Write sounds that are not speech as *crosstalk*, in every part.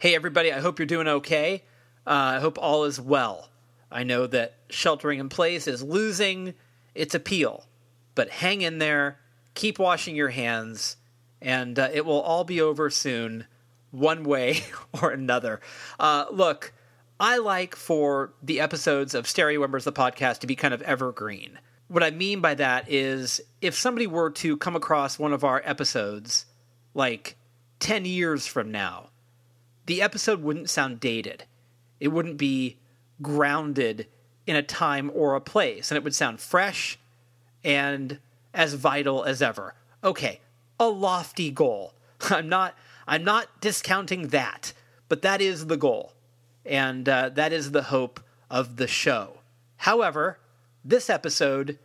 Hey, everybody, I hope you're doing okay. Uh, I hope all is well. I know that sheltering in place is losing its appeal, but hang in there, keep washing your hands, and uh, it will all be over soon, one way *laughs* or another. Uh, look, I like for the episodes of Stereo Embers, the podcast, to be kind of evergreen. What I mean by that is if somebody were to come across one of our episodes, like 10 years from now, the episode wouldn't sound dated. It wouldn't be grounded in a time or a place, and it would sound fresh and as vital as ever. Okay, a lofty goal. *laughs* I'm not I'm not discounting that, but that is the goal. And uh, that is the hope of the show. However, this episode,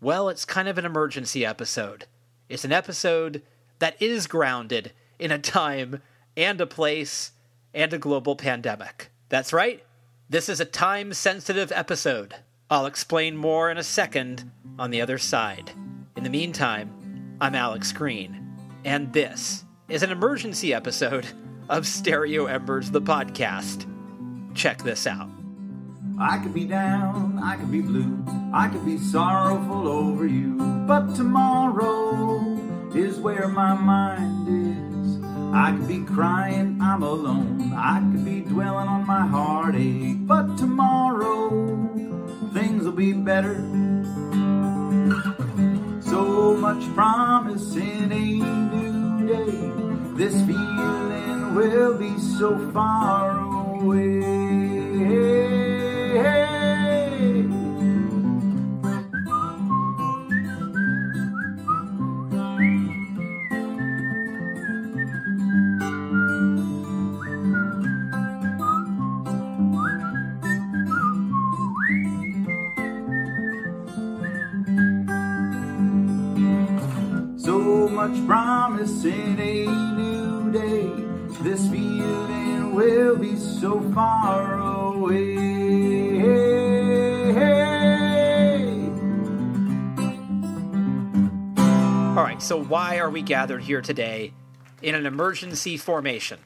well, it's kind of an emergency episode. It's an episode that is grounded in a time and a place and a global pandemic. That's right, this is a time sensitive episode. I'll explain more in a second on the other side. In the meantime, I'm Alex Green, and this is an emergency episode of Stereo Embers, the podcast. Check this out. I could be down, I could be blue, I could be sorrowful over you, but tomorrow is where my mind is. I could be crying, I'm alone. I could be dwelling on my heartache. But tomorrow, things will be better. So much promise in a new day. This feeling will be so far away. So why are we gathered here today in an emergency formation?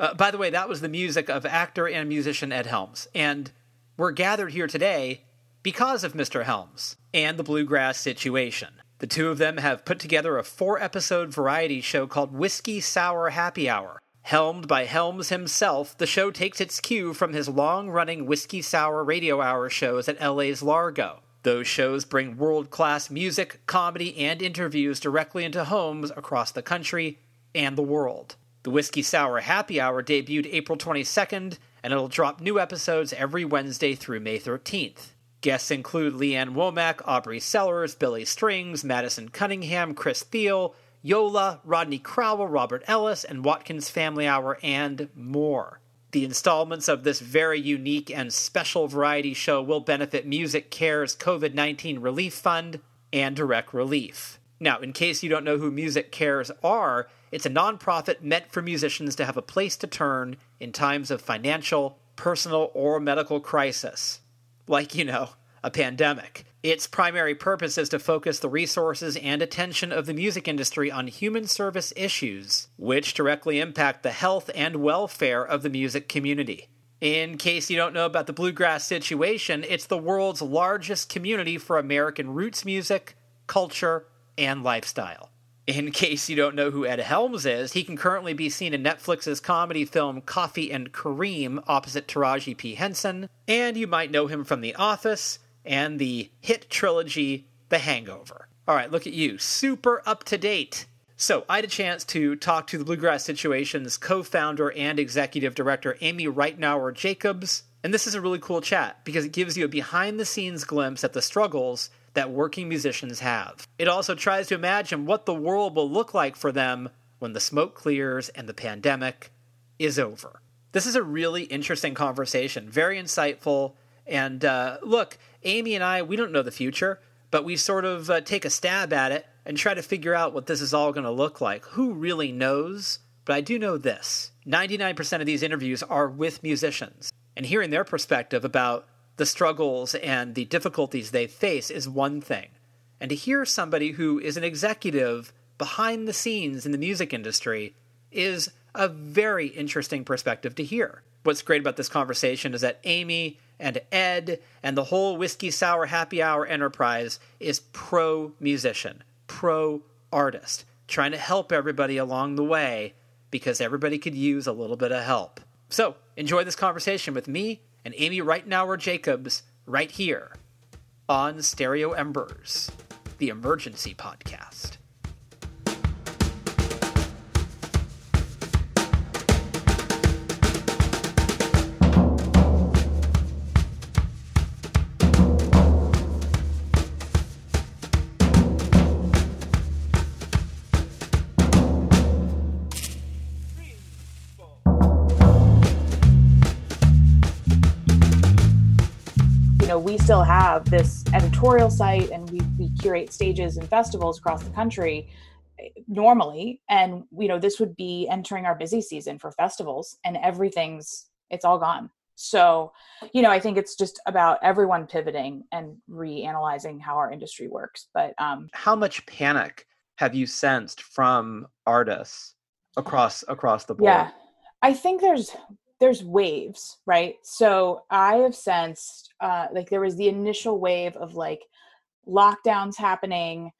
Uh, by the way, that was the music of actor and musician Ed Helms. And we're gathered here today because of Mr. Helms and the bluegrass situation. The two of them have put together a four episode variety show called Whiskey Sour Happy Hour. Helmed by Helms himself, the show takes its cue from his long running Whiskey Sour radio hour shows at LA's Largo. Those shows bring world class music, comedy, and interviews directly into homes across the country and the world. The Whiskey Sour Happy Hour debuted April 22nd, and it'll drop new episodes every Wednesday through May 13th. Guests include Lee Ann Womack, Aubrey Sellers, Billy Strings, Madison Cunningham, Chris Thile, Yola, Rodney Crowell, Robert Ellis, and Watkins Family Hour, and more. The installments of this very unique and special variety show will benefit MusiCares COVID 19 Relief Fund and Direct Relief. Now, in case you don't know who MusiCares are, it's a nonprofit meant for musicians to have a place to turn in times of financial, personal, or medical crisis like, you know, a pandemic. Its primary purpose is to focus the resources and attention of the music industry on human service issues, which directly impact the health and welfare of the music community. In case you don't know about the bluegrass situation, it's the world's largest community for American roots music, culture, and lifestyle. In *laughs* case you don't know who Ed Helms is, he can currently be seen in Netflix's comedy film Coffee and Kareem opposite Taraji P. Henson, and you might know him from The Office and the hit trilogy The Hangover. All right, look at you, super up to date. So, I had a chance to talk to the Bluegrass Situation's co founder and executive director, Amy Reitnouer Jacobs, and this is a really cool chat because it gives you a behind the scenes glimpse at the struggles that working musicians have. It also tries to imagine what the world will look like for them when the smoke clears and the pandemic is over. This is a really interesting conversation, very insightful. And uh, look, Amy and I, we don't know the future, but we sort of uh, take a stab at it and try to figure out what this is all going to look like. Who really knows? But I do know this 99% of these interviews are with musicians. And hearing their perspective about the struggles and the difficulties they face is one thing. And to hear somebody who is an executive behind the scenes in the music industry is a very interesting perspective to hear. What's great about this conversation is that Amy and Ed and the whole Whiskey Sour Happy Hour enterprise is pro musician, pro artist, trying to help everybody along the way because everybody could use a little bit of help. So, enjoy this conversation with me and Amy Reitnouer Jacobs right here on Stereo Embers, the emergency podcast. We still have this editorial site and we, we curate stages and festivals across the country normally. And you know this would be entering our busy season for festivals and everything's it's all gone. So you know i think it's just about everyone pivoting and reanalyzing how our industry works. But um how much panic have you sensed from artists across across the board? Yeah. I think there's there's waves, right? So I have sensed uh, like there was the initial wave of like lockdowns happening.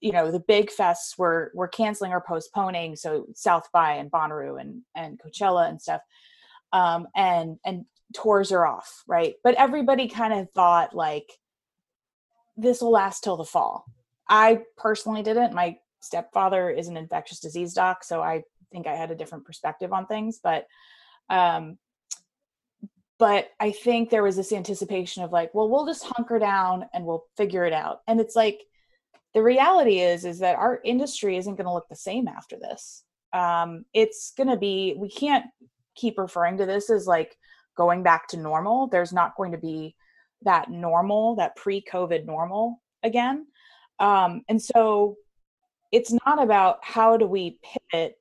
You know, the big fests were were canceling or postponing. So South by and Bonnaroo and and Coachella and stuff, um, and and tours are off, right? But everybody kind of thought like this will last till the fall. I personally didn't. My stepfather is an infectious disease doc, so I think I had a different perspective on things, but um, but I think there was this anticipation of like, well, we'll just hunker down and we'll figure it out. And it's like the reality is is that our industry isn't going to look the same after this. Um, it's going to be we can't keep referring to this as like going back to normal. There's not going to be that normal, that pre-COVID normal again. Um, and so it's not about how do we pivot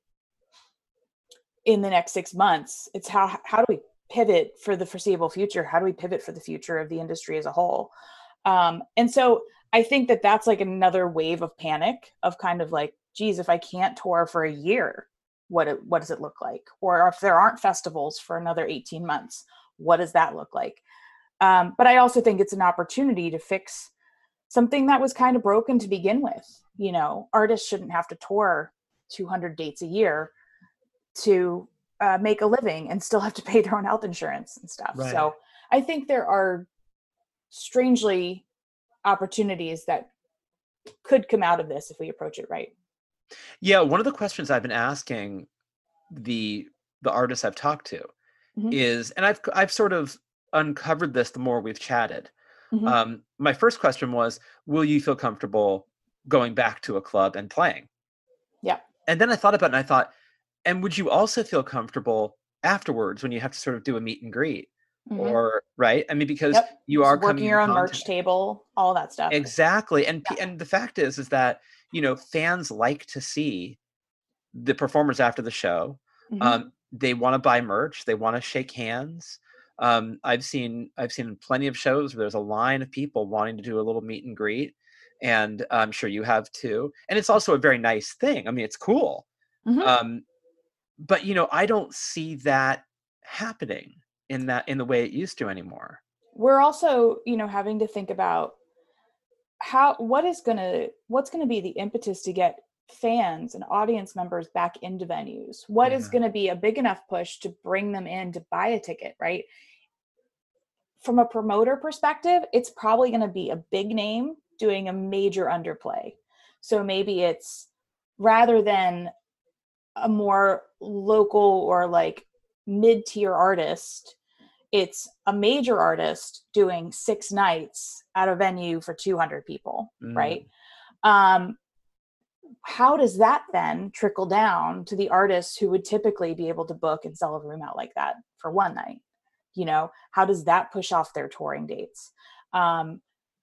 in the next six months it's how how do we pivot for the foreseeable future? How do we pivot for the future of the industry as a whole? Um, and so i think that that's like another wave of panic of kind of like geez if i can't tour for a year what it, what does it look like? Or if there aren't festivals for another 18 months what does that look like? Um, but i also think it's an opportunity to fix something that was kind of broken to begin with. You know artists shouldn't have to tour 200 dates a year to uh, make a living and still have to pay their own health insurance and stuff. Right. So I think there are strangely opportunities that could come out of this if we approach it right. Yeah, one of the questions I've been asking the the artists I've talked to mm-hmm. is, and I've I've sort of uncovered this the more we've chatted. Mm-hmm. Um, my first question was, will you feel comfortable going back to a club and playing? Yeah. And then I thought about it and I thought, and would you also feel comfortable afterwards when you have to sort of do a meet and greet mm-hmm. or right i mean because yep. you are working your own merch table all that stuff exactly and yeah. and the fact is is that you know fans like to see the performers after the show mm-hmm. um, they want to buy merch they want to shake hands um, i've seen i've seen plenty of shows where there's a line of people wanting to do a little meet and greet and i'm sure you have too and it's also a very nice thing i mean it's cool mm-hmm. um, but you know i don't see that happening in that in the way it used to anymore. We're also you know having to think about how what is going to what's going to be the impetus to get fans and audience members back into venues? What yeah. is going to be a big enough push to bring them in to buy a ticket right? From a promoter perspective it's probably going to be a big name doing a major underplay. So maybe it's rather than a more local or like mid-tier artist it's a major artist doing six nights at a venue for 200 people mm. right? Um how does that then trickle down to the artists who would typically be able to book and sell a room out like that for one night? You know how does that push off their touring dates? Um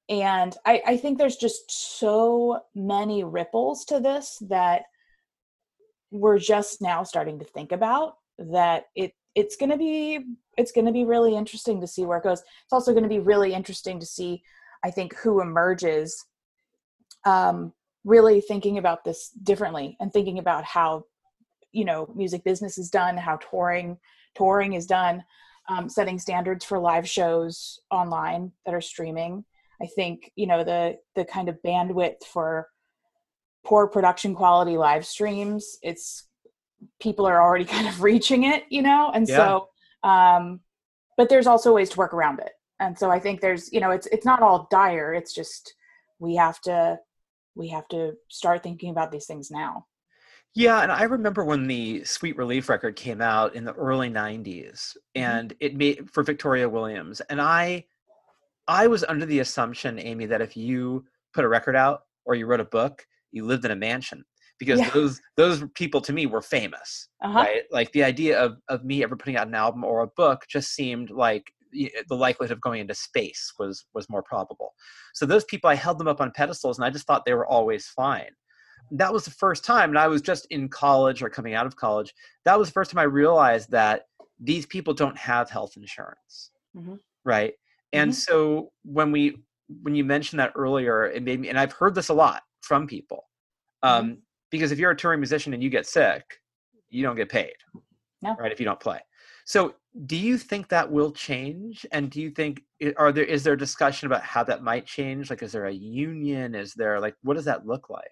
and I, I think there's just so many ripples to this that we're just now starting to think about that it it's going to be it's going to be really interesting to see where it goes. It's also going to be really interesting to see i think who emerges um really thinking about this differently and thinking about how you know music business is done how touring touring is done um, setting standards for live shows online that are streaming. I think you know the the kind of bandwidth for poor production quality live streams it's people are already *laughs* kind of reaching it you know and yeah. so um but there's also ways to work around it and so i think there's you know it's it's not all dire it's just we have to we have to start thinking about these things now yeah, and I remember when the Sweet Relief record came out in the early 90s mm-hmm. and it made for Victoria Williams and I I was under the assumption Amy that if you put a record out or you wrote a book, you lived in a mansion because yeah. those those people to me were famous, uh-huh. right? Like the idea of of me ever putting out an album or a book just seemed like the likelihood of going into space was was more probable. So those people I held them up on pedestals and I just thought they were always fine that was the first time, and I was just in college or coming out of college. That was the first time I realized that these people don't have health insurance, mm-hmm. right? And mm-hmm. so when we when you mentioned that earlier, it made me, and I've heard this a lot from people, um, mm-hmm. because if you're a touring musician and you get sick, you don't get paid, no. right? If you don't play. So, do you think that will change? And do you think are there is there discussion about how that might change? Like, is there a union? Is there like what does that look like?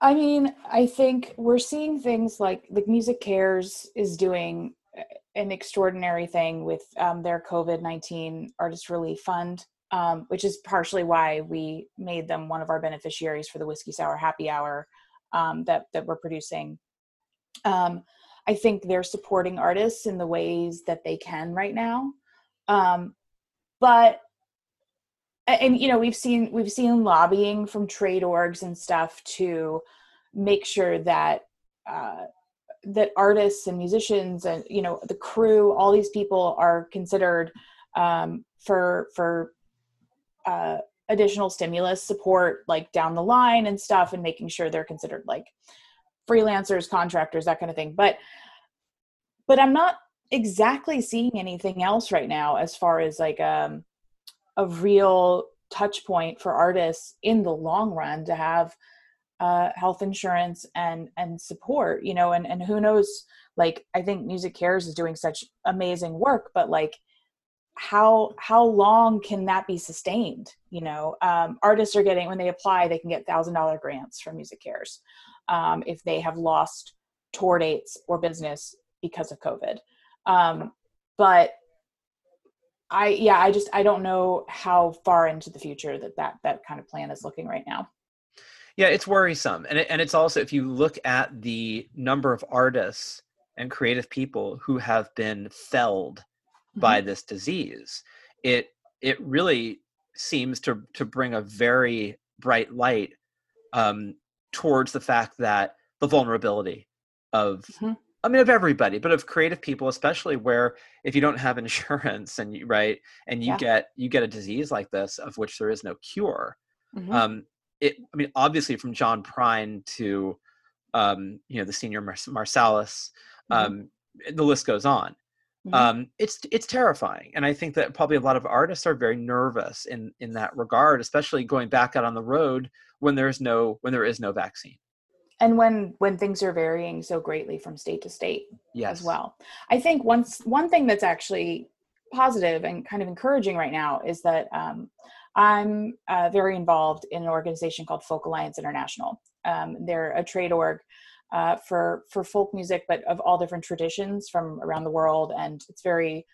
I mean, I think we're seeing things like like MusiCares is doing an extraordinary thing with um, their COVID nineteen artist relief fund, um, which is partially why we made them one of our beneficiaries for the whiskey sour happy hour um, that that we're producing. Um, I think they're supporting artists in the ways that they can right now, um, but and you know we've seen we've seen lobbying from trade orgs and stuff to make sure that uh, that artists and musicians and you know the crew all these people are considered um, for for uh, additional stimulus support like down the line and stuff and making sure they're considered like freelancers contractors that kind of thing. But but i'm not exactly seeing anything else right now as far as like um a real touch point for artists in the long run to have uh, health insurance and and support you know and and who knows like i think MusiCares is doing such amazing work but like how how long can that be sustained you know? Um, artists are getting when they apply they can get thousand dollar grants from MusiCares um, if they have lost tour dates or business because of covid. Um, but I yeah, I just I don't know how far into the future that that that kind of plan is looking right now. Yeah, it's worrisome, and it, and it's also if you look at the number of artists and creative people who have been felled mm-hmm. by this disease, it it really seems to to bring a very bright light um, towards the fact that the vulnerability of mm-hmm. I mean, of everybody, but of creative people, especially where if you don't have *laughs* insurance and you right and you yeah. get you get a disease like this of which there is no cure. Mm-hmm. Um, it, I mean, obviously from John Prine to um, you know the senior Mar- Marsalis, mm-hmm. um, the list goes on. Mm-hmm. Um, it's it's terrifying, and I think that probably a lot of artists are very nervous in in that regard, especially going back out on the road when there's no when there is no vaccine and when when things are varying so greatly from state to state yes. as well i think once one thing that's actually positive and kind of encouraging right now is that um, i'm uh, very involved in an organization called folk alliance international um, they're a trade org uh, for for folk music but of all different traditions from around the world and it's very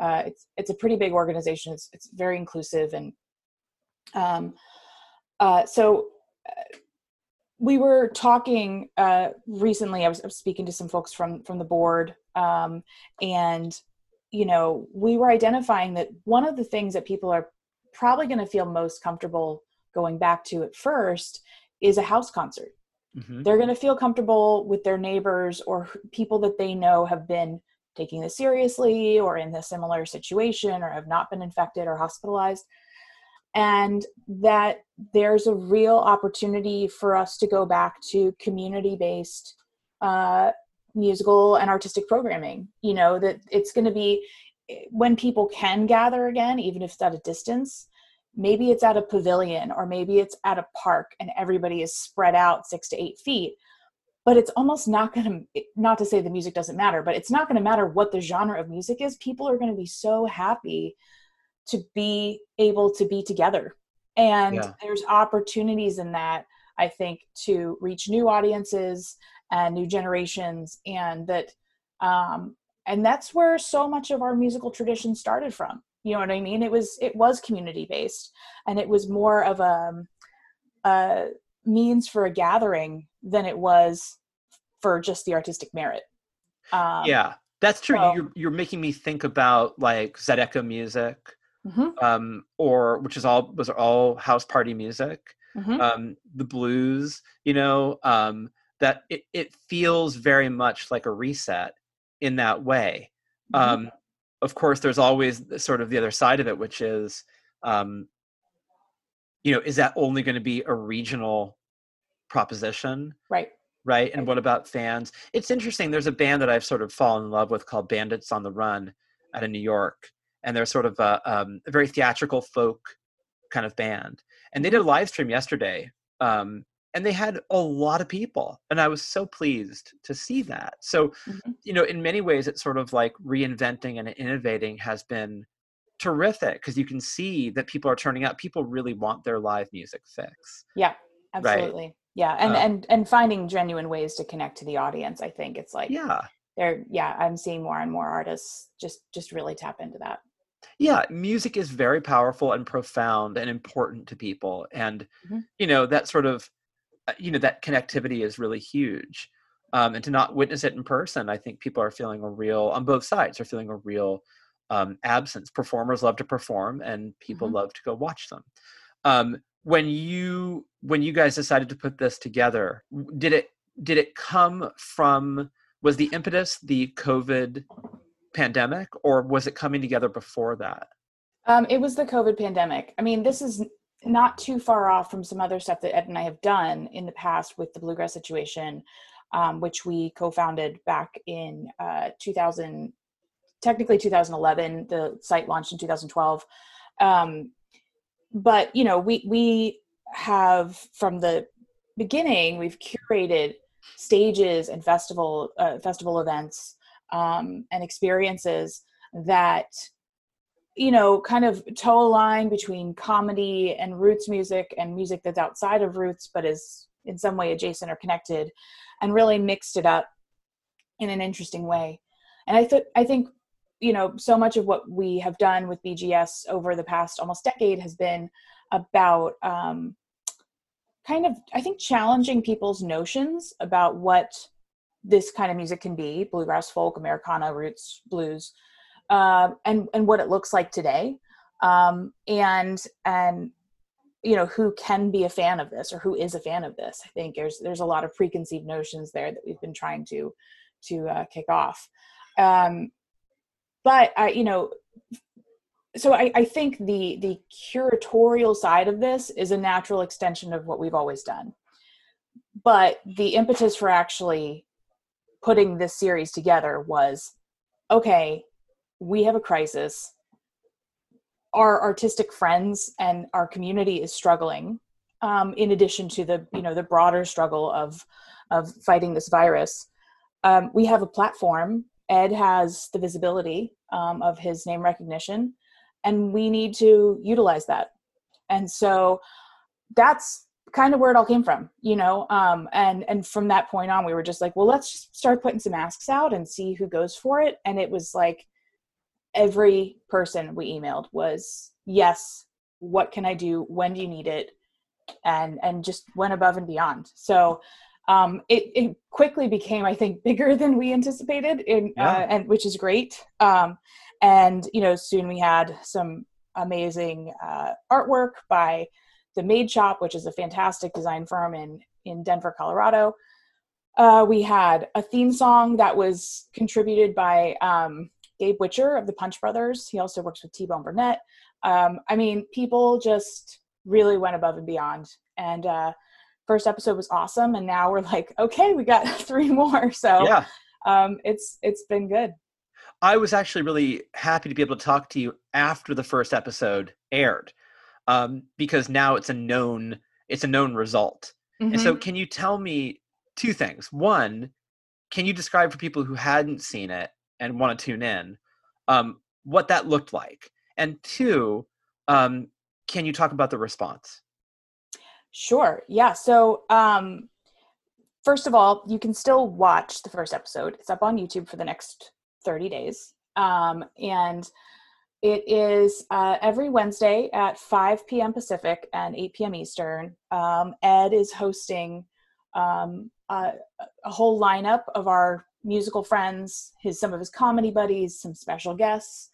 uh, it's it's a pretty big organization it's, it's very inclusive and um, uh, so uh, we were talking uh, recently. I was, I was, speaking to some folks from from the board, um, and you know, we were identifying that one of the things that people are probably going to feel most comfortable going back to at first is a house concert. Mm-hmm. They're going to feel comfortable with their neighbors or people that they know have been taking this seriously or in a similar situation or have not been infected or hospitalized and that there's a real opportunity for us to go back to community based uh, musical and artistic programming you know that it's going to be when people can gather again even if it's at a distance maybe it's at a pavilion or maybe it's at a park and everybody is spread out six to eight feet but it's almost not going to not to say the music doesn't matter but it's not going to matter what the genre of music is people are going to be so happy to be able to be together and Yeah. there's opportunities in that i think to reach new audiences and new generations and that um and that's where so much of our musical tradition started from you know what i mean it was it was community based and it was more of a, a means for a gathering than it was for just the artistic merit um, yeah, that's true. so- you're you're making me think about like Zydeco music, mhm, um, or which is all was all house party music. mhm. um, the blues, you know, um, that it, it feels very much like a reset in that way. Mhm. Of course, there's always sort of the other side of it, which is, um, you know, is that only going to be a regional proposition? right right? And what about fans? It's interesting. There's a band that I've sort of fallen in love with called Bandits on the Run out of New York, and they're sort of a, um, a very theatrical folk kind of band. And they did a live stream yesterday, um, and they had a lot of people, and I was so pleased to see that. So, Mhm. you know, in many ways, it's sort of like reinventing and innovating has been terrific because you can see that people are turning out. People really want their live music fix. yeah absolutely yeah and Uh, and and finding genuine ways to connect to the audience i think it's like Yeah. they're yeah i'm seeing more and more artists just just really tap into that yeah music is very powerful and profound and important to people and Mhm. you know that sort of you know that connectivity is really huge um, and to not witness it in person i think people are feeling a real on both sides are feeling a real um, absence performers love to perform and people Mhm. love to go watch them um, when you when you guys decided to put this together did it did it come from was the impetus the covid pandemic or was it coming together before that Um, it was the COVID pandemic. I mean, this is not too far off from some other stuff that Ed and I have done in the past with the bluegrass situation, um, which we co-founded back in uh, 2000, technically 2011. The site launched in 2012. Um, but you know, we we have from the beginning we've curated stages and festival uh, festival events um, and experiences that you know, kind of toe a line between comedy and roots music and music that's outside of roots but is in some way adjacent or connected, and really mixed it up in an interesting way. And I thought I think you know so much of what we have done with BGS over the past almost decade has been about um, kind of I think challenging people's notions about what this kind of music can be bluegrass folk americana roots blues uh, and and what it looks like today. Um, and and you know who can be a fan of this or who is a fan of this. I think there's there's a lot of preconceived notions there that we've been trying to to uh, kick off. Um, but i you know so I, I think the the curatorial side of this is a natural extension of what we've always done. But the impetus for actually putting this series together was okay we have a crisis. Our artistic friends and our community is struggling um, in addition to the you know the broader struggle of of fighting this virus. Um, we have a platform. Ed has the visibility um, of his name recognition and we need to utilize that. And so that's kind of where it all came from you know um, and and from that point on we were just like well let's just start putting some masks out and see who goes for it. And it was like every person we emailed was yes what can i do when do you need it and and just went above and beyond so um, it, it quickly became i think *laughs* bigger than we anticipated in Yeah. uh, and which is great um, and you know soon we had some amazing uh, artwork by the Made Shop, which is a fantastic design firm in in Denver, Colorado. Uh, we had a theme song that was contributed by um, Gabe Witcher of the Punch Brothers. He also works with T Bone Burnett. Um, I mean, people just really went above and beyond. And uh, first episode was awesome, and now we're like, okay, we got *laughs* three more. So yeah um, it's it's been good. I was actually really happy to be able to talk to you after the first episode aired, um, because now it's a known it's a known result. And so, Mhm. can you tell me two things. One, can you describe for people who hadn't seen it and want to tune in um, what that looked like? And two, um, can you talk about the response? Sure. Yeah. So, um, first of all, you can still watch the first episode. It's up on YouTube for the next 30 days. Um, and it is uh, every Wednesday at 5 p.m. Pacific and 8 p.m. Eastern. Um, Ed is hosting um, a, a, whole lineup of our musical friends, his some of his comedy buddies, some special guests,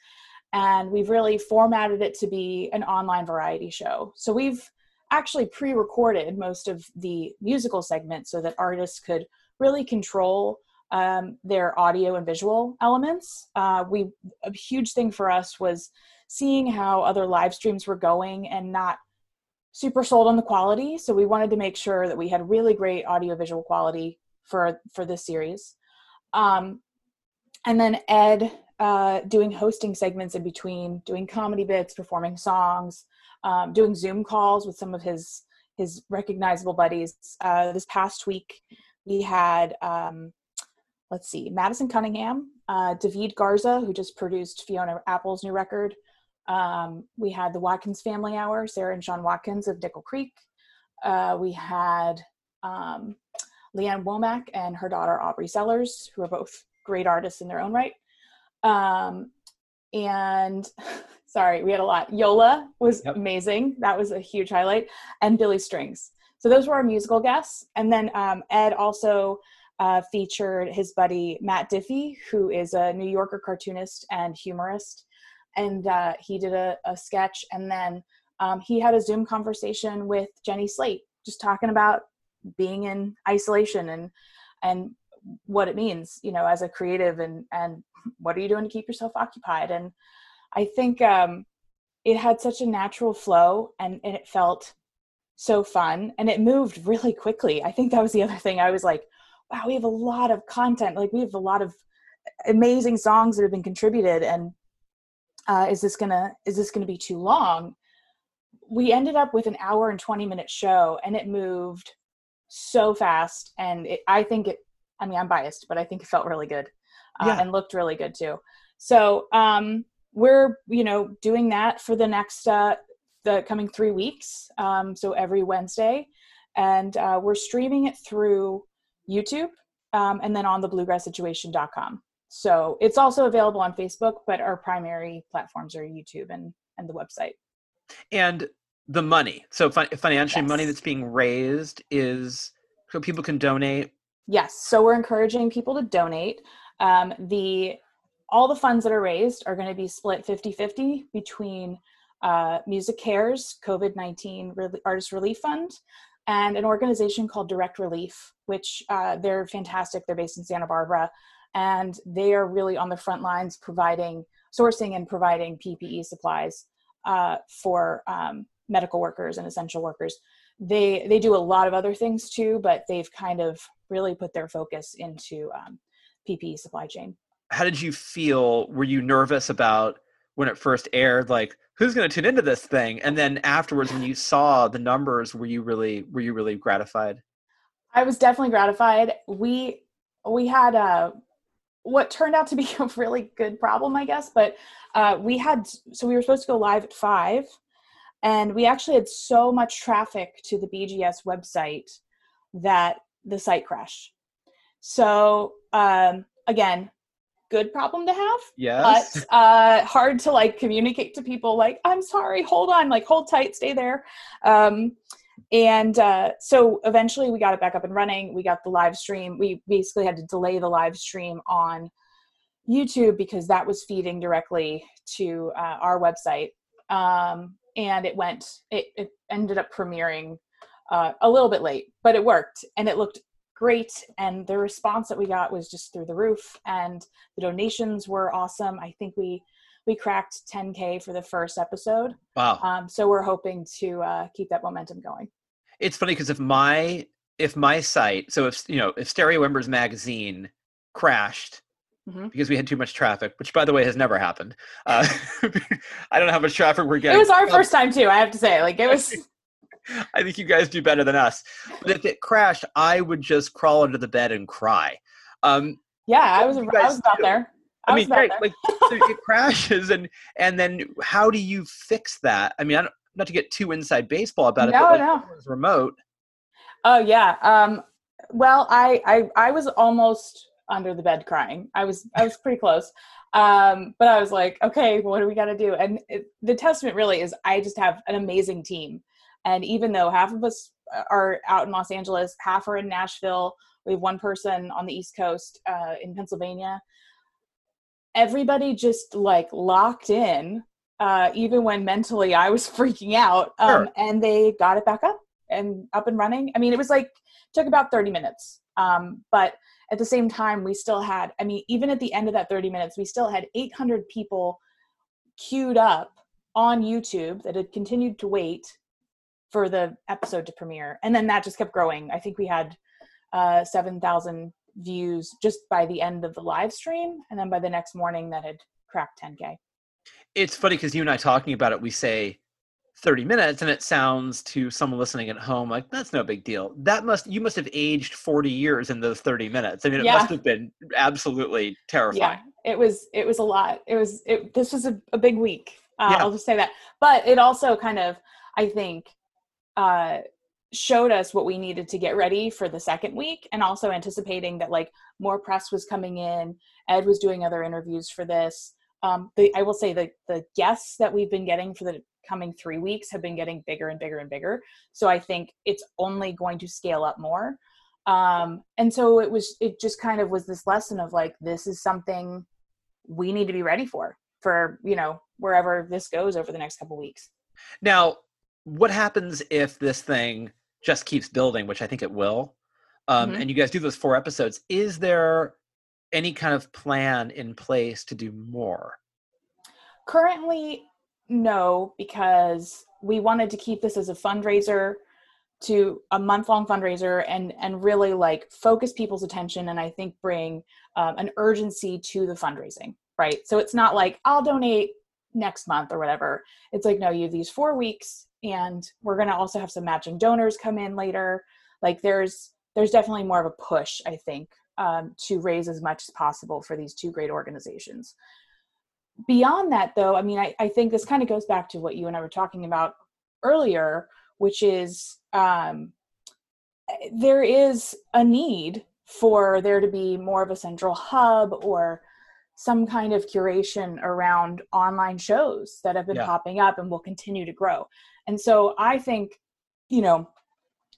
and we've really formatted it to be an online variety show. So we've actually pre-recorded most of the musical segments so that artists could really control um, their audio and visual elements. Uh, we a huge thing for us was seeing how other live streams were going and not super sold on the quality. So we wanted to make sure that we had really great audio visual quality for for this series. Um, and then Ed uh, doing hosting segments in between, doing comedy bits, performing songs, um, doing Zoom calls with some of his his recognizable buddies. Uh, this past week, we had um, let's see, Madison Cunningham, uh, David Garza, who just produced Fiona Apple's new record. Um, we had the Watkins Family Hour, Sarah and Sean Watkins of Nickel Creek. Uh, we had um, Lee Ann Womack and her daughter Aubrey Sellers, who are both great artists in their own right. Um, and *laughs* sorry, we had a lot. Yola was yep. amazing. That was a huge highlight. And Billy Strings. So those were our musical guests. And then um, Ed also uh, featured his buddy Matt Diffee, who is a New Yorker cartoonist and humorist. And uh, he did a, a, sketch, and then um, he had a Zoom conversation with Jenny Slate, just talking about being in isolation and and what it means, you know, as a creative, and and what are you doing to keep yourself occupied. And I think um, it had such a natural flow, and, and it felt so fun, and it moved really quickly. I think that was the other thing. I was like, wow, we have a lot of content. Like we have a lot of amazing songs that have been contributed. And uh, is this gonna is this gonna be too long? We ended up with an hour and 20 minute show and it moved so fast. And it, I think it, I mean, I'm biased, but I think it felt really good uh, yeah. and looked really good too. So um, we're, you know, doing that for the next, uh, the coming three weeks. Um, so every Wednesday. And uh, we're streaming it through YouTube, um, and then on the bluegrasssituation.com. So it's also available on Facebook, but our primary platforms are YouTube and, and the website. And the money. So fi- financially, yes. money that's being raised is so people can donate. Yes. So we're encouraging people to donate. Um, the all the funds that are raised are going to be split 50-50 between uh, MusiCares COVID-19 Re- Artist Relief Fund, and an organization called Direct Relief, which uh, they're fantastic. They're based in Santa Barbara, and they are really on the front lines providing, sourcing, and providing PPE supplies uh, for um, medical workers and essential workers. They they do a lot of other things too, but they've kind of really put their focus into um, PPE supply chain. How did you feel? Were you nervous about when it first aired? Like, who's going to tune into this thing and then afterwards when you saw the numbers were you really were you really gratified i was definitely gratified we we had a what turned out to be *laughs* a really good problem i guess but uh, we had so we were supposed to go live at five and we actually had so much traffic to the bgs website that the site crashed so um, again good problem to have. Yes. But uh, hard to like communicate to people like, I'm sorry, hold on, like hold tight, stay there. Um, and uh, so eventually we got it back up and running. We got the live stream. We basically had to delay the live stream on YouTube because that was feeding directly to uh, our website. Um, and it went, it, it ended up premiering uh, a little bit late, but it worked and it looked great and the response that we got was just through the roof and the donations were awesome. I think we we cracked 10k for the first episode. Wow. Um, so we're hoping to uh, keep that momentum going. It's funny because if my if my site so if you know if stereo embers magazine crashed mm-hmm. because we had too much traffic which by the way has never happened uh, *laughs* i don't know how much traffic we're getting it was our first time too i have to say like it was *laughs* I think you guys do better than us. But if it crashed, I would just crawl under the bed and cry. Um, yeah, I was. I was about there. I, I mean, great. Like so *laughs* it crashes, and and then how do you fix that? I mean, I don't, not to get too inside baseball about it, no, but like, no. remote. Oh yeah. Um, well, I, I I was almost under the bed crying. I was I was pretty close. Um, but I was like, okay, what do we got to do? And it, the testament really is I just have an amazing team. And even though half of us are out in Los Angeles, half are in Nashville, we have one person on the East Coast uh, in Pennsylvania. Everybody just like locked in, uh, even when mentally I was *laughs* freaking out. Um, sure. And they got it back up and up and running. I mean, it was like took about 30 minutes. Um, but at the same time, we still had, I mean, even at the end of that 30 minutes, we still had 800 people queued up on YouTube that had continued to wait for the episode to premiere. And then that just kept growing. I think we had uh, 7,000 views just by the end of the live stream. And then by the next morning, that had cracked 10K. It's funny because you and I talking about it, we say 30 minutes and it sounds to someone listening at home like that's no big deal. That must you must have aged 40 years in those 30 minutes. I mean it yeah. must have been absolutely terrifying. yeah it was it was a lot. It was it this was a, a big week uh, yeah. i'll just say that. But it also kind of i think uh showed us what we needed to get ready for the second week and also anticipating that like more press was coming in ed was doing other interviews for this. Um, the, I will say the the guests that we've been getting for the coming three weeks have been getting bigger and bigger and bigger. So I think it's only going to scale up more. Um, and so it was, it just kind of was this lesson of like, this is something we need to be ready for, for, you know, wherever this goes over the next couple weeks. Now, what happens if this thing just keeps building, which I think it will? Um, mm-hmm. And you guys do those four episodes. Is there any kind of plan in place to do more? Currently, no, because we wanted to keep this as a fundraiser to a month long fundraiser and and really like focus people's attention and I think bring um, an urgency to the fundraising, right? So it's not like I'll donate next month or whatever. It's like no, you have these four weeks, and we're gonna also have some matching donors come in later. Like there's there's definitely more of a push, I think, um, to raise as much as possible for these two great organizations beyond that though i mean i, I think this kind of goes back to what you and i were talking about earlier which is um, there is a need for there to be more of a central hub or some kind of curation around online shows that have been yeah. popping up and will continue to grow and so i think you know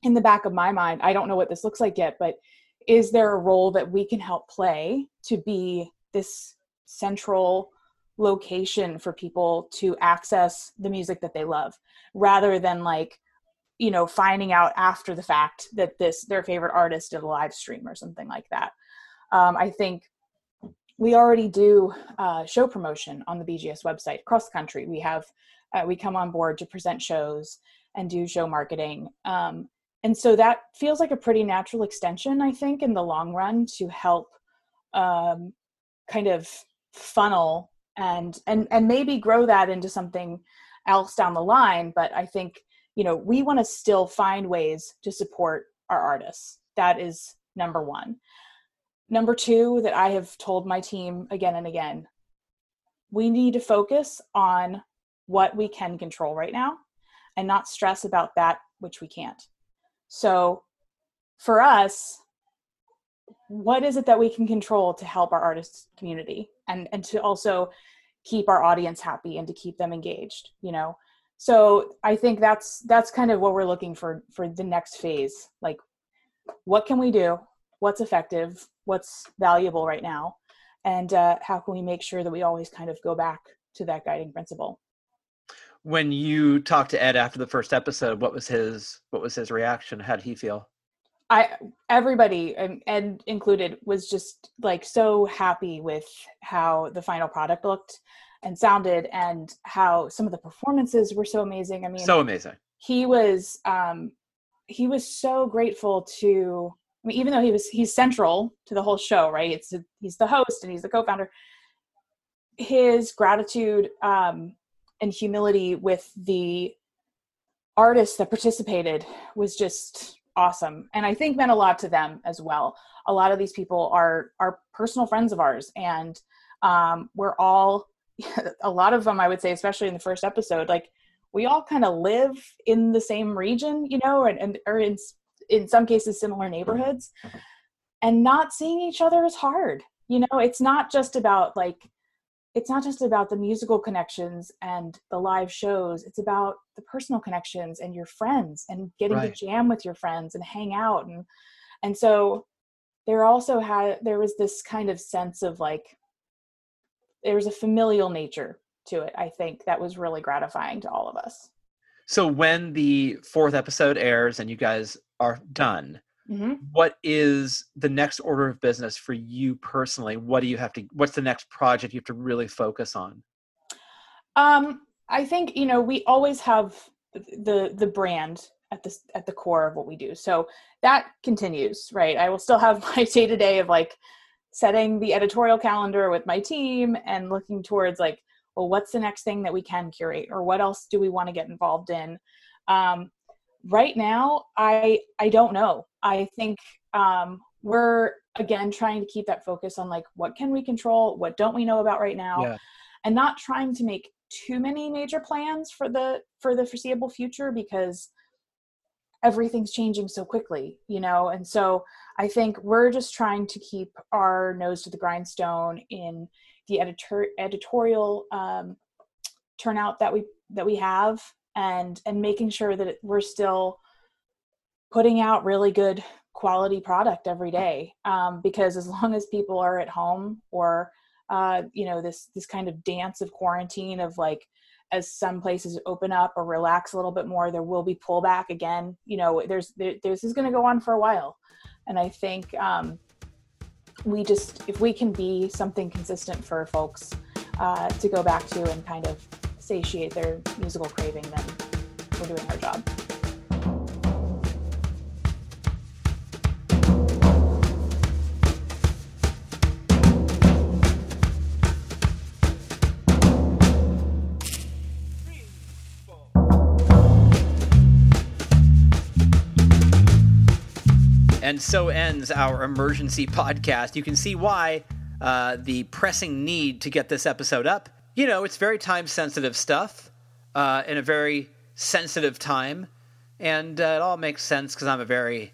in the back of my mind i don't know what this looks like yet but is there a role that we can help play to be this central location for people to access the music that they love rather than like you know finding out after the fact that this their favorite artist did a live stream or something like that. Um, i think we already do uh, show promotion on the bgs website across the country. We have uh, we come on board to present shows and do show marketing. Um, and so that feels like a pretty natural extension i think in the long run to help um, kind of funnel and and and maybe grow that into something else down the line but i think you know we want to still find ways to support our artists. That is number 1 number 2 that i have told my team again and again we need to focus on what we can control right now and not stress about that which we can't. So for us what is it that we can control to help our artist community and and to also keep our audience happy and to keep them engaged you know? So i think that's that's kind of what we're looking for for the next phase. Like what can we do? What's effective? What's valuable right now? And uh, how can we make sure that we always kind of go back to that guiding principle? When you talked to ed after the first episode what was his what was his reaction? How did he feel I everybody and Ed included was just like so happy with how the final product looked and sounded and how some of the performances were so amazing. I mean so amazing. He was um he was so grateful to I mean even though he was he's central to the whole show, right? It's a, he's the host and he's the co-founder. His gratitude um and humility with the artists that participated was just awesome. And i think meant a lot to them as well. A lot of these people are are personal friends of ours and um, we're all *laughs* a lot of them i would say especially in the first episode like we all kind of live in the same region you know and, and or in in some cases similar neighborhoods. And not seeing each other is hard. You know it's not just about like it's not just about the musical connections and the live shows it's about the personal connections and your friends and getting right. to jam with your friends and hang out and and so there also had there was this kind of sense of like there was a familial nature to it i think that was really gratifying to all of us so when the fourth episode airs and you guys are done mm-hmm. what is the next order of business for you personally? What do you have to what's the next project you have to really focus on? Um i think you know we always have the the brand at the at the core of what we do. So that continues right? I will still have *laughs* my day to day of like setting the editorial calendar with my team and looking towards like well what's the next thing that we can curate or what else do we want to get involved in? Um, right now i i don't know. I think um, we're again trying to keep that focus on like what can we control? What don't we know about right now? Yeah. and not trying to make too many major plans for the for the foreseeable future because everything's changing so quickly you know? And so i think we're just trying to keep our nose to the grindstone in the editor editorial um, turnout that we that we have and and making sure that we're still putting out really good quality product every day. Um, because as long as people are at home or uh, you know this this kind of dance of quarantine of like as some places open up or relax a little bit more there will be pullback again. You know there's there, this is going to go on for a while. And i think um, we just if we can be something consistent for folks uh, to go back to and kind of satiate their musical craving, then we're doing our job. And so ends our emergency podcast. You can see why uh, the pressing need to get this episode up you know, it's very time sensitive stuff uh, in a very sensitive time. And uh, it all makes sense because I'm a very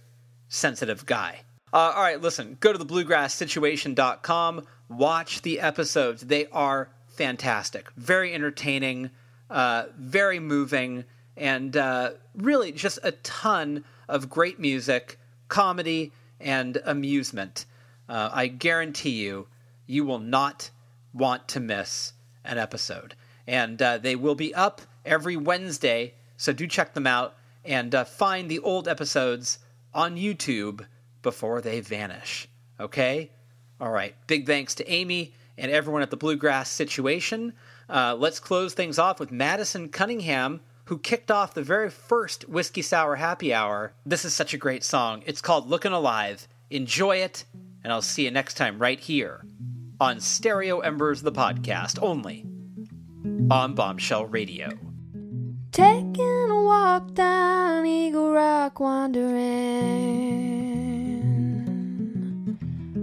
sensitive guy. Uh, all right, listen, go to the bluegrasssituation.com, watch the episodes. They are fantastic, very entertaining, uh, very moving, and uh, really just a ton of great music, comedy, and amusement. Uh, I guarantee you, you will not want to miss an episode. And uh, they will be up every Wednesday, so do check them out and uh, find the old episodes on YouTube before they vanish. Okay? All right. Big thanks to Amy and everyone at the Bluegrass Situation. Uh, let's close things off with Madison Cunningham, who kicked off the very first Whiskey Sour Happy Hour. This is such a great song. It's called Looking Alive. Enjoy it, and I'll see you next time right here on Stereo Embers, the podcast, only on Bombshell Radio. Taking a walk down Eagle Rock, wandering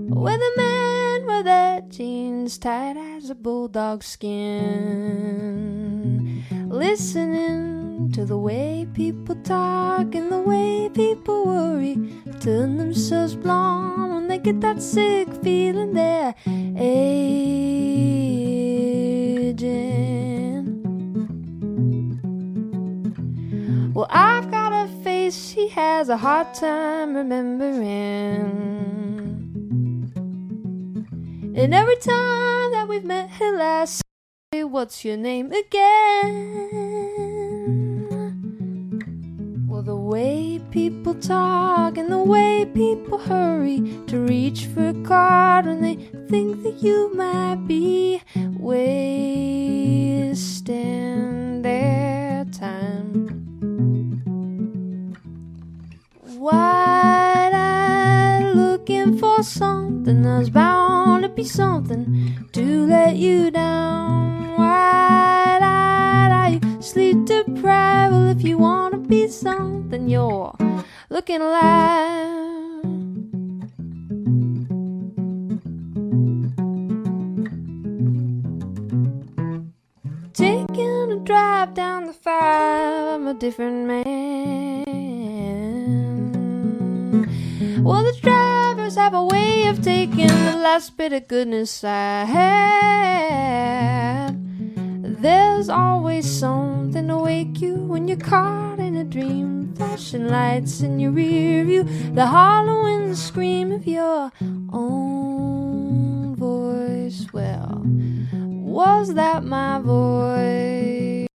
with a man with that jeans tight as a bulldog skin, listening to the way people talk and the way people worry, turn themselves blonde when they get that sick feeling they're aging. Well, I've got a face he has a hard time remembering. And every time that we've met, he'll ask, What's your name again? Way people talk and the way people hurry to reach for a card when they think that you might be wasting their time. Wide eyed looking for something that's bound to be something to let you down. You sleep deprived? If you want be something you're looking alive. Taking a drive down the five, I'm a different man. Well, the drivers have a way of taking the last bit of goodness I had. There's always something to wake you when in a dream. Flashing lights in your rear view, the hollow and the scream of your own voice. Well, was that my voice?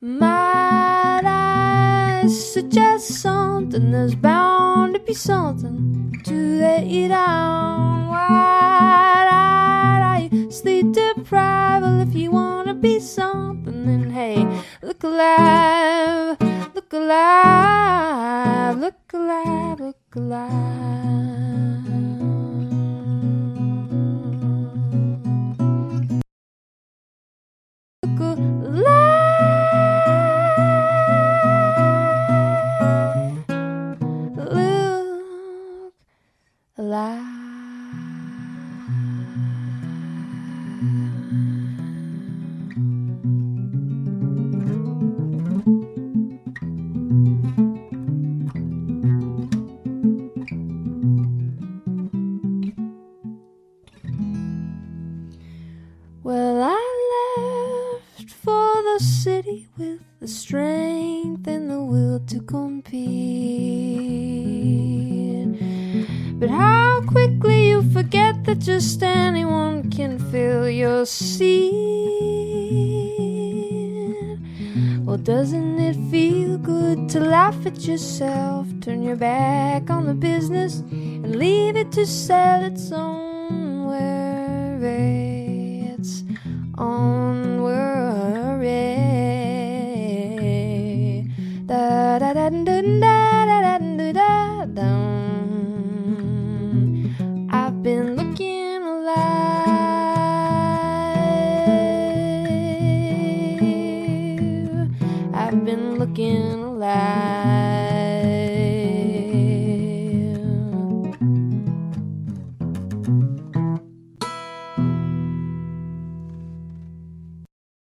Might I suggest something? There's bound to be something to let you down. Why sleep deprived? If you wanna be something, then hey, look alive, look alive, look alive, look alive. Yourself? Turn your back on the business and leave it to sell